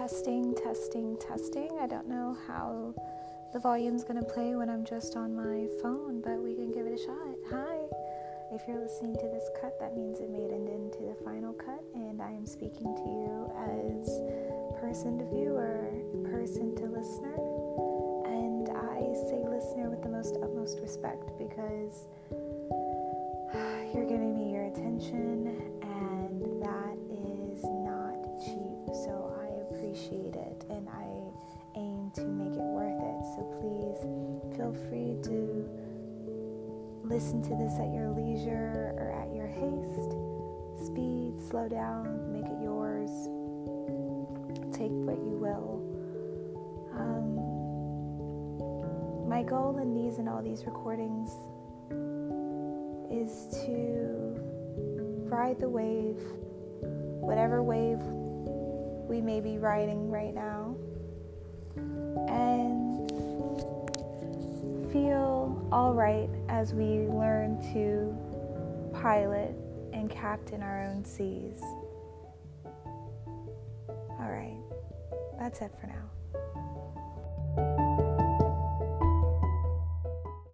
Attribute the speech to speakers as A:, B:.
A: testing, testing. Testing. I don't know how the volume's gonna play when I'm just on my phone, but we can give it a shot. Hi. If you're listening to this cut, that means it made it into the final cut, and I am speaking to you as person to viewer, person to listener. And I say listener with the most utmost respect because appreciate it, and I aim to make it worth it. So please feel free to listen to this at your leisure or at your haste. Speed, slow down, make it yours. Take what you will. Um, my goal in these and all these recordings is to ride the wave, whatever wave we may be riding right now, and feel all right as we learn to pilot and captain our own seas. All right, that's it for now.